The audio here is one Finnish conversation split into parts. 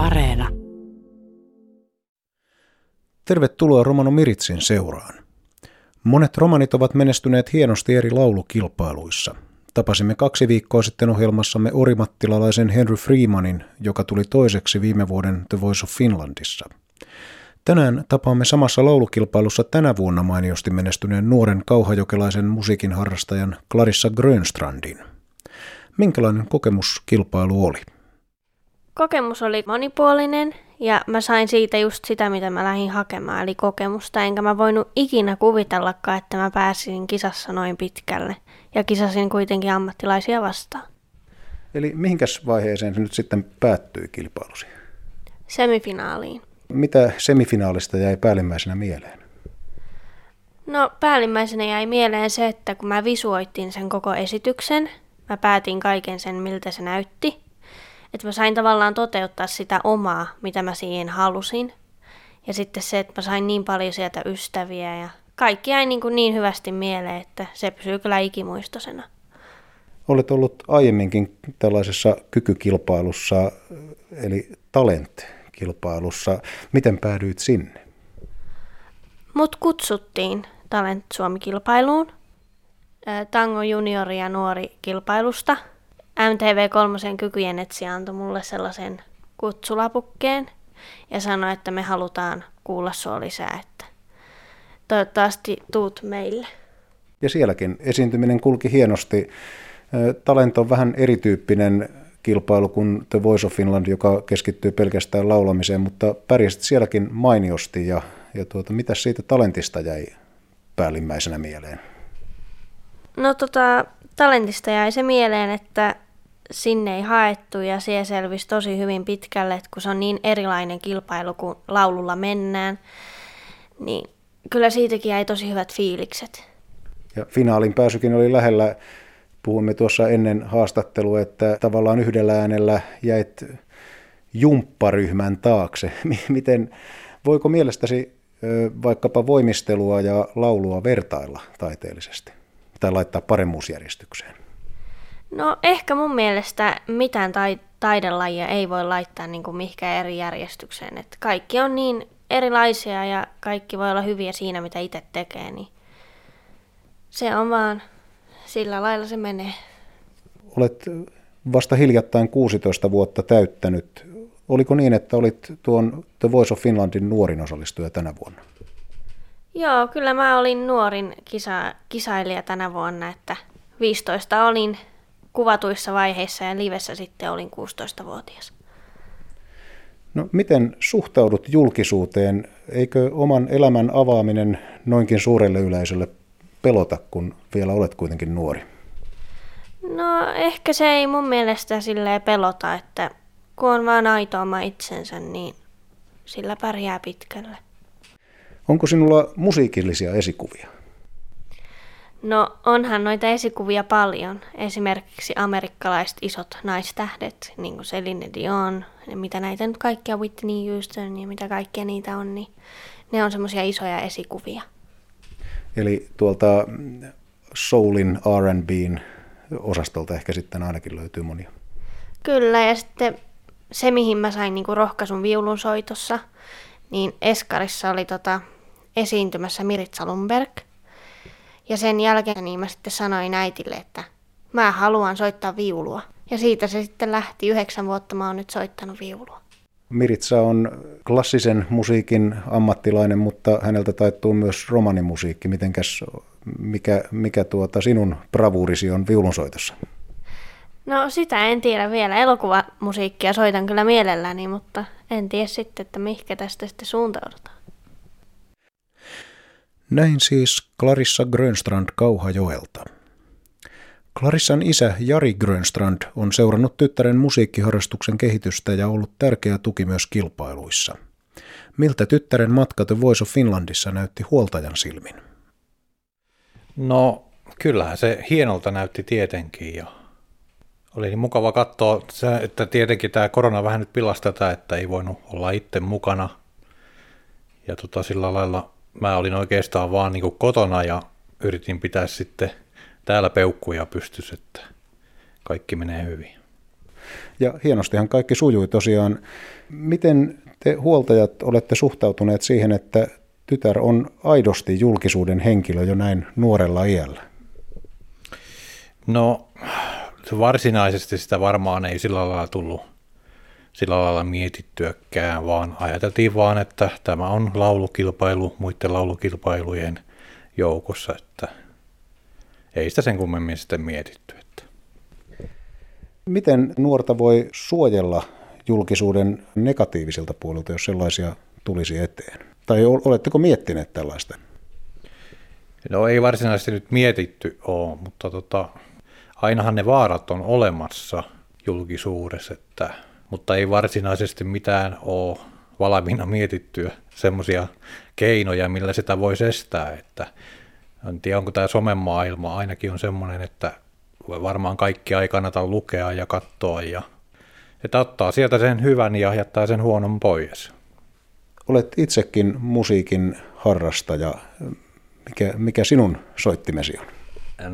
Areena. Tervetuloa Romano Miritsin seuraan. Monet romanit ovat menestyneet hienosti eri laulukilpailuissa. Tapasimme kaksi viikkoa sitten ohjelmassamme orimattilalaisen Henry Freemanin, joka tuli toiseksi viime vuoden The Voice of Finlandissa. Tänään tapaamme samassa laulukilpailussa tänä vuonna mainiosti menestyneen nuoren kauhajokelaisen musiikin harrastajan Clarissa Grönstrandin. Minkälainen kokemus kilpailu oli? Kokemus oli monipuolinen ja mä sain siitä just sitä, mitä mä lähdin hakemaan, eli kokemusta. Enkä mä voinut ikinä kuvitellakaan, että mä pääsin kisassa noin pitkälle. Ja kisasin kuitenkin ammattilaisia vastaan. Eli mihinkäs vaiheeseen se nyt sitten päättyi kilpailusi? Semifinaaliin. Mitä semifinaalista jäi päällimmäisenä mieleen? No päällimmäisenä jäi mieleen se, että kun mä visuoitin sen koko esityksen, mä päätin kaiken sen, miltä se näytti. Että mä sain tavallaan toteuttaa sitä omaa, mitä mä siihen halusin. Ja sitten se, että mä sain niin paljon sieltä ystäviä ja kaikki jäi niin, kuin niin hyvästi mieleen, että se pysyy kyllä ikimuistosena. Olet ollut aiemminkin tällaisessa kykykilpailussa, eli Talent-kilpailussa. Miten päädyit sinne? Mut kutsuttiin Talent Suomi-kilpailuun. Tango juniori ja nuori kilpailusta. MTV3 kykyjen etsijä antoi mulle sellaisen kutsulapukkeen ja sanoi, että me halutaan kuulla sua lisää, että toivottavasti tuut meille. Ja sielläkin esiintyminen kulki hienosti. Talent on vähän erityyppinen kilpailu kuin The Voice of Finland, joka keskittyy pelkästään laulamiseen, mutta pärjäsit sielläkin mainiosti ja, ja tuota, mitä siitä talentista jäi päällimmäisenä mieleen? No tota, talentista jäi se mieleen, että sinne ei haettu ja siellä selvisi tosi hyvin pitkälle, että kun se on niin erilainen kilpailu kuin laululla mennään, niin kyllä siitäkin jäi tosi hyvät fiilikset. Ja finaalin pääsykin oli lähellä. Puhuimme tuossa ennen haastattelua, että tavallaan yhdellä äänellä jäit jumpparyhmän taakse. Miten, voiko mielestäsi vaikkapa voimistelua ja laulua vertailla taiteellisesti tai laittaa paremmuusjärjestykseen? No ehkä mun mielestä mitään tai- taidelajia ei voi laittaa niin kuin mihinkään eri järjestykseen. Et kaikki on niin erilaisia ja kaikki voi olla hyviä siinä, mitä itse tekee, niin se on vaan sillä lailla se menee. Olet vasta hiljattain 16 vuotta täyttänyt. Oliko niin, että olit tuon The Voice of Finlandin nuorin osallistuja tänä vuonna? Joo, kyllä mä olin nuorin kisa, kisailija tänä vuonna, että 15 olin kuvatuissa vaiheissa ja livessä sitten olin 16-vuotias. No miten suhtaudut julkisuuteen? Eikö oman elämän avaaminen noinkin suurelle yleisölle pelota, kun vielä olet kuitenkin nuori? No ehkä se ei mun mielestä silleen pelota, että kun on vaan aito oma itsensä, niin sillä pärjää pitkälle. Onko sinulla musiikillisia esikuvia? No onhan noita esikuvia paljon. Esimerkiksi amerikkalaiset isot naistähdet, niin kuin Celine Dion, ja mitä näitä nyt kaikkia, Whitney Houston ja mitä kaikkea niitä on, niin ne on semmoisia isoja esikuvia. Eli tuolta soulin R&Bn osastolta ehkä sitten ainakin löytyy monia. Kyllä, ja sitten se, mihin mä sain niinku rohkaisun viulun soitossa, niin Eskarissa oli tota, esiintymässä Miritsa Lundberg – ja sen jälkeen niin mä sitten sanoin äitille, että mä haluan soittaa viulua. Ja siitä se sitten lähti. Yhdeksän vuotta mä oon nyt soittanut viulua. Miritsa on klassisen musiikin ammattilainen, mutta häneltä taittuu myös romanimusiikki. Mitenkäs, mikä, mikä tuota sinun bravuurisi on viulunsoitossa? No sitä en tiedä vielä. Elokuvamusiikkia soitan kyllä mielelläni, mutta en tiedä sitten, että mihinkä tästä sitten suuntaudutaan. Näin siis Clarissa Grönstrand Kauhajoelta. Clarissan isä Jari Grönstrand on seurannut tyttären musiikkiharrastuksen kehitystä ja ollut tärkeä tuki myös kilpailuissa. Miltä tyttären matka The Voice of Finlandissa näytti huoltajan silmin? No kyllähän se hienolta näytti tietenkin ja oli niin mukava katsoa, että tietenkin tämä korona vähän nyt pilasi tätä, että ei voinut olla itse mukana. Ja tota, sillä lailla mä olin oikeastaan vaan niin kotona ja yritin pitää sitten täällä peukkuja pystys, että kaikki menee hyvin. Ja hienostihan kaikki sujui tosiaan. Miten te huoltajat olette suhtautuneet siihen, että tytär on aidosti julkisuuden henkilö jo näin nuorella iällä? No varsinaisesti sitä varmaan ei sillä lailla tullut sillä lailla mietittyäkään, vaan ajateltiin vaan, että tämä on laulukilpailu muiden laulukilpailujen joukossa, että ei sitä sen kummemmin sitten mietitty. Että. Miten nuorta voi suojella julkisuuden negatiivisilta puolilta, jos sellaisia tulisi eteen? Tai oletteko miettineet tällaista? No ei varsinaisesti nyt mietitty ole, mutta tota, ainahan ne vaarat on olemassa julkisuudessa, että, mutta ei varsinaisesti mitään ole valmiina mietittyä semmoisia keinoja, millä sitä voisi estää. Että en tiedä, onko tämä somemaailma ainakin on semmoinen, että varmaan kaikki ei kannata lukea ja katsoa ja että ottaa sieltä sen hyvän ja jättää sen huonon pois. Olet itsekin musiikin harrastaja. Mikä, mikä sinun soittimesi on?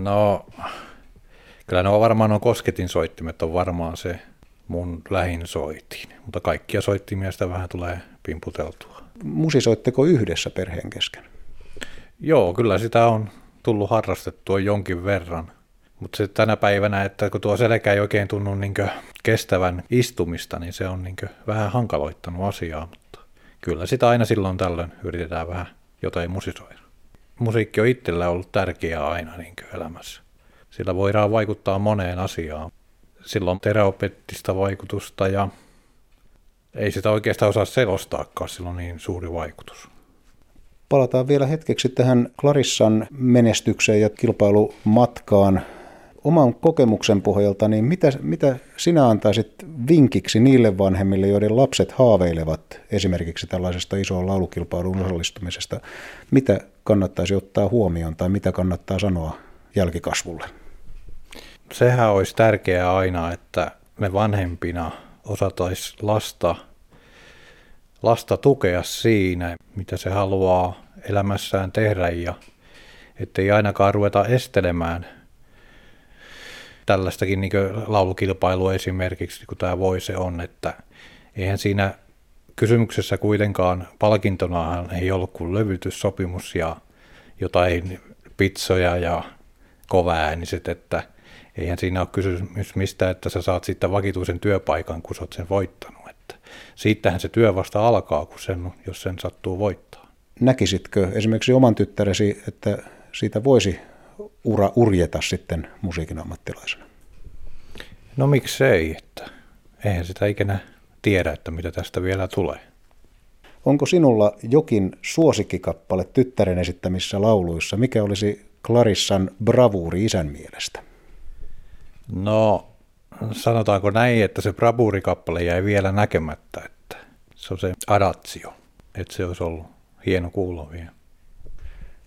No, kyllä no varmaan on kosketin soittimet on varmaan se mun lähin soitin, mutta kaikkia soittimia sitä vähän tulee pimputeltua. Musisoitteko yhdessä perheen kesken? Joo, kyllä sitä on tullut harrastettua jonkin verran. Mutta se tänä päivänä, että kun tuo selkä ei oikein tunnu niin kestävän istumista, niin se on niin vähän hankaloittanut asiaa. Mutta kyllä sitä aina silloin tällöin yritetään vähän jotain musisoida. Musiikki on itsellä ollut tärkeää aina niin elämässä. Sillä voidaan vaikuttaa moneen asiaan. Sillä on terapeettista vaikutusta ja ei sitä oikeastaan osaa selostaakaan, sillä on niin suuri vaikutus. Palataan vielä hetkeksi tähän Clarissan menestykseen ja kilpailumatkaan. Oman kokemuksen pohjalta, niin mitä, mitä sinä antaisit vinkiksi niille vanhemmille, joiden lapset haaveilevat esimerkiksi tällaisesta isoon laulukilpailuun osallistumisesta? Mitä kannattaisi ottaa huomioon tai mitä kannattaa sanoa jälkikasvulle? Sehän olisi tärkeää aina, että me vanhempina osataisi lasta lasta tukea siinä, mitä se haluaa elämässään tehdä ja ettei ainakaan ruveta estelemään tällaistakin niin laulukilpailua esimerkiksi, kun tämä voise on, että eihän siinä kysymyksessä kuitenkaan palkintonahan ei ollut kuin levytyssopimus ja jotain pizzoja ja kovaääniset, että eihän siinä ole kysymys mistä, että sä saat sitten vakituisen työpaikan, kun sä oot sen voittanut siitähän se työ vasta alkaa, kun sen, jos sen sattuu voittaa. Näkisitkö esimerkiksi oman tyttäresi, että siitä voisi ura urjeta sitten musiikin ammattilaisena? No miksei, että eihän sitä ikinä tiedä, että mitä tästä vielä tulee. Onko sinulla jokin suosikkikappale tyttären esittämissä lauluissa? Mikä olisi Clarissan bravuuri isän mielestä? No sanotaanko näin, että se bravurikappale jäi vielä näkemättä, että se on se adatsio, että se olisi ollut hieno kuulla vielä.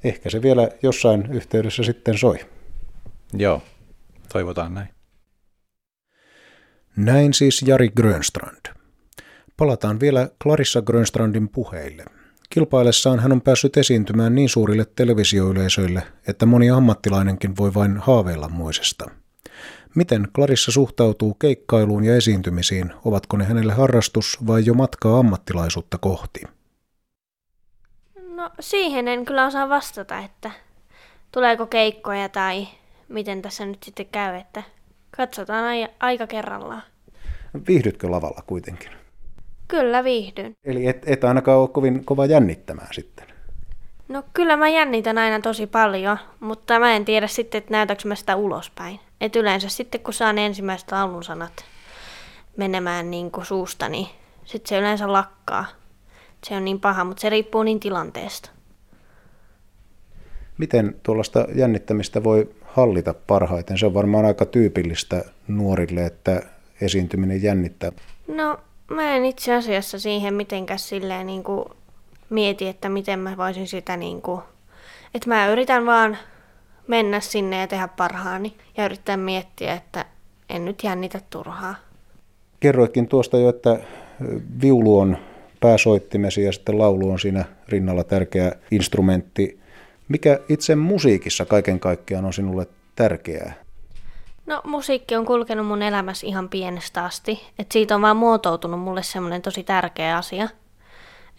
Ehkä se vielä jossain yhteydessä sitten soi. Joo, toivotaan näin. Näin siis Jari Grönstrand. Palataan vielä Clarissa Grönstrandin puheille. Kilpaillessaan hän on päässyt esiintymään niin suurille televisioyleisöille, että moni ammattilainenkin voi vain haaveilla muisesta – Miten Clarissa suhtautuu keikkailuun ja esiintymisiin? Ovatko ne hänelle harrastus vai jo matkaa ammattilaisuutta kohti? No siihen en kyllä osaa vastata, että tuleeko keikkoja tai miten tässä nyt sitten käy, että katsotaan aika kerrallaan. Viihdytkö lavalla kuitenkin? Kyllä viihdyn. Eli et, et ainakaan ole kovin kova jännittämään sitten? No kyllä mä jännitän aina tosi paljon, mutta mä en tiedä sitten, että näytäkö mä sitä ulospäin. Et yleensä sitten kun saan ensimmäiset laulun sanat menemään niin kuin suusta, niin sitten se yleensä lakkaa. Se on niin paha, mutta se riippuu niin tilanteesta. Miten tuollaista jännittämistä voi hallita parhaiten? Se on varmaan aika tyypillistä nuorille, että esiintyminen jännittää. No, mä en itse asiassa siihen mitenkään silleen niin kuin mieti, että miten mä voisin sitä niin kuin... Että mä yritän vaan mennä sinne ja tehdä parhaani ja yrittää miettiä, että en nyt jännitä turhaa. Kerroitkin tuosta jo, että viulu on pääsoittimesi ja sitten laulu on siinä rinnalla tärkeä instrumentti. Mikä itse musiikissa kaiken kaikkiaan on sinulle tärkeää? No musiikki on kulkenut mun elämässä ihan pienestä asti. Et siitä on vaan muotoutunut mulle semmoinen tosi tärkeä asia.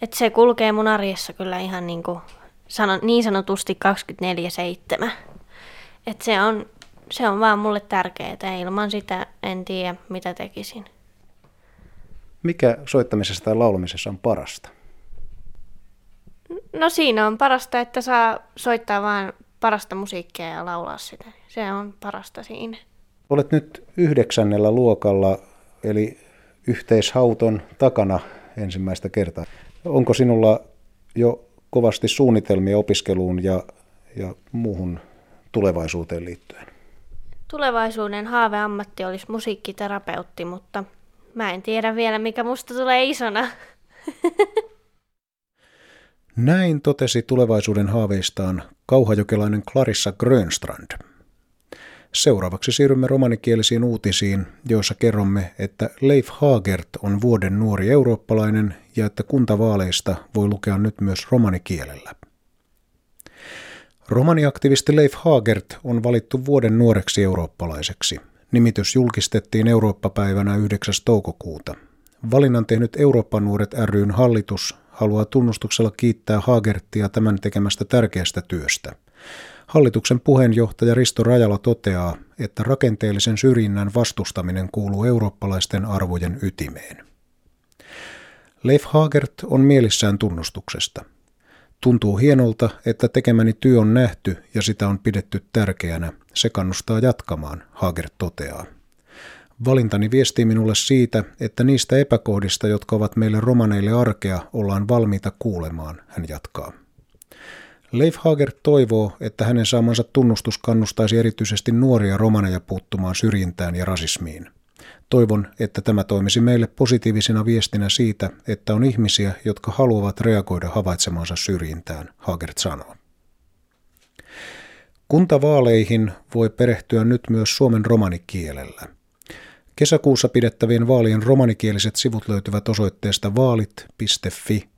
Et se kulkee mun arjessa kyllä ihan niin, kuin, niin sanotusti 24-7. Et se on, se on vaan mulle tärkeää. Ilman sitä en tiedä, mitä tekisin. Mikä soittamisessa tai laulamisessa on parasta? No siinä on parasta, että saa soittaa vaan parasta musiikkia ja laulaa sitä. Se on parasta siinä. Olet nyt yhdeksännellä luokalla, eli yhteishauton takana ensimmäistä kertaa. Onko sinulla jo kovasti suunnitelmia opiskeluun ja, ja muuhun tulevaisuuteen liittyen? Tulevaisuuden haaveammatti olisi musiikkiterapeutti, mutta mä en tiedä vielä, mikä musta tulee isona. Näin totesi tulevaisuuden haaveistaan kauhajokelainen Clarissa Grönstrand. Seuraavaksi siirrymme romanikielisiin uutisiin, joissa kerromme, että Leif Hagert on vuoden nuori eurooppalainen ja että kuntavaaleista voi lukea nyt myös romanikielellä. Romaniaktivisti Leif Hagert on valittu vuoden nuoreksi eurooppalaiseksi. Nimitys julkistettiin Eurooppa-päivänä 9. toukokuuta. Valinnan tehnyt Euroopan nuoret ryn hallitus haluaa tunnustuksella kiittää Hagertia tämän tekemästä tärkeästä työstä. Hallituksen puheenjohtaja Risto Rajala toteaa, että rakenteellisen syrjinnän vastustaminen kuuluu eurooppalaisten arvojen ytimeen. Leif Hagert on mielissään tunnustuksesta. Tuntuu hienolta, että tekemäni työ on nähty ja sitä on pidetty tärkeänä. Se kannustaa jatkamaan, Hagert toteaa. Valintani viestii minulle siitä, että niistä epäkohdista, jotka ovat meille romaneille arkea, ollaan valmiita kuulemaan, hän jatkaa. Leif Hager toivoo, että hänen saamansa tunnustus kannustaisi erityisesti nuoria romaneja puuttumaan syrjintään ja rasismiin. Toivon, että tämä toimisi meille positiivisena viestinä siitä, että on ihmisiä, jotka haluavat reagoida havaitsemansa syrjintään, Hagert sanoo. Kuntavaaleihin voi perehtyä nyt myös suomen romanikielellä – Kesäkuussa pidettävien vaalien romanikieliset sivut löytyvät osoitteesta vaalit.fi.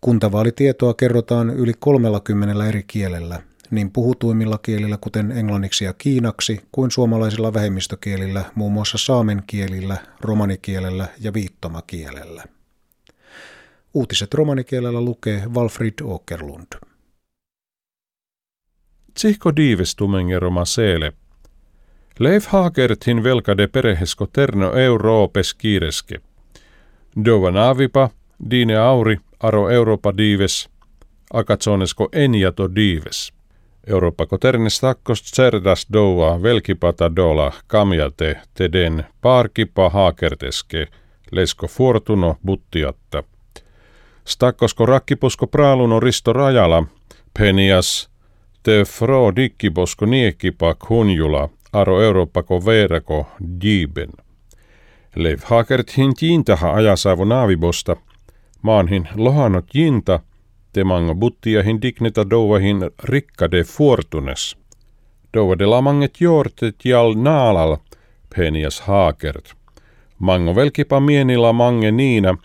Kuntavaalitietoa kerrotaan yli 30 eri kielellä, niin puhutuimmilla kielillä kuten englanniksi ja kiinaksi, kuin suomalaisilla vähemmistökielillä, muun muassa saamen kielillä, romanikielellä ja viittomakielellä. Uutiset romanikielellä lukee Walfrid Åkerlund. Tsihko diivestumenge roma seele Leif Hagertin velkade perehesko terno Euroopes kiireske. Dova naavipa, diine auri, aro Europa diives, akatsonesko enjato diives. Eurooppa ternes takkos cerdas doua velkipata dola kamjate teden parkipa haakerteske, lesko fortuno buttiatta. Stakkosko rakkipusko praaluno risto rajala, penias, te fro dikkiposko niekkipak hunjula, aro Eurooppako veerako diiben. Leif Hakert tiintaha ajasaavo naavibosta, maanhin lohanot jinta, temango buttiahin digneta douvahin rikka de fortunes. Douva de lamanget jortet jal naalal, penias Hakert. Mango velkipa mienila mange niina,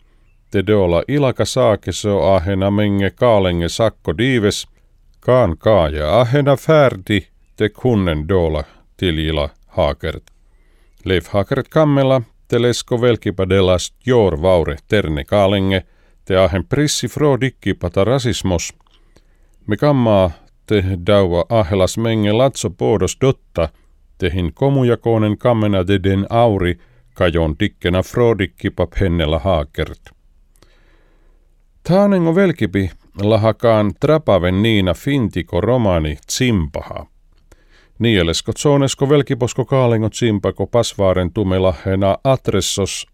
te dola ilaka saakeso ahena menge kaalenge sakko diives, kaan kaaja ahena färdi te kunnen dola tiljilla Haakert. Leif Haakert kammella telesko velkipadelas jor vaure terne kaalenge te ahen prissi fro dikkipata rasismos. Me kammaa te dauva ahelas menge latso poodos dotta tehin komujakoonen kammena den auri kajon dikkena frodikkipa pennella haakert. Taanengo velkipi lahakaan trapaven niina fintiko romani tsimpaha. Nielesko tsonesko velkiposko kaalingot simpako pasvaaren tumelahena adressos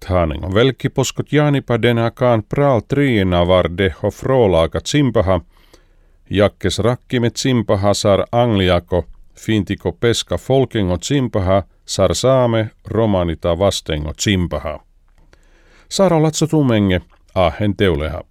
vaalit.fi. Taaningo velkiposkot jaanipa denakaan praal triina vardeho frolaaka tsimpaha, jakkes rakkimet tsimpaha sar angliako, fintiko peska folkengo tsimpaha, sar saame romanita vastengo tsimpaha. Sara latso tumenge, ahen teuleha.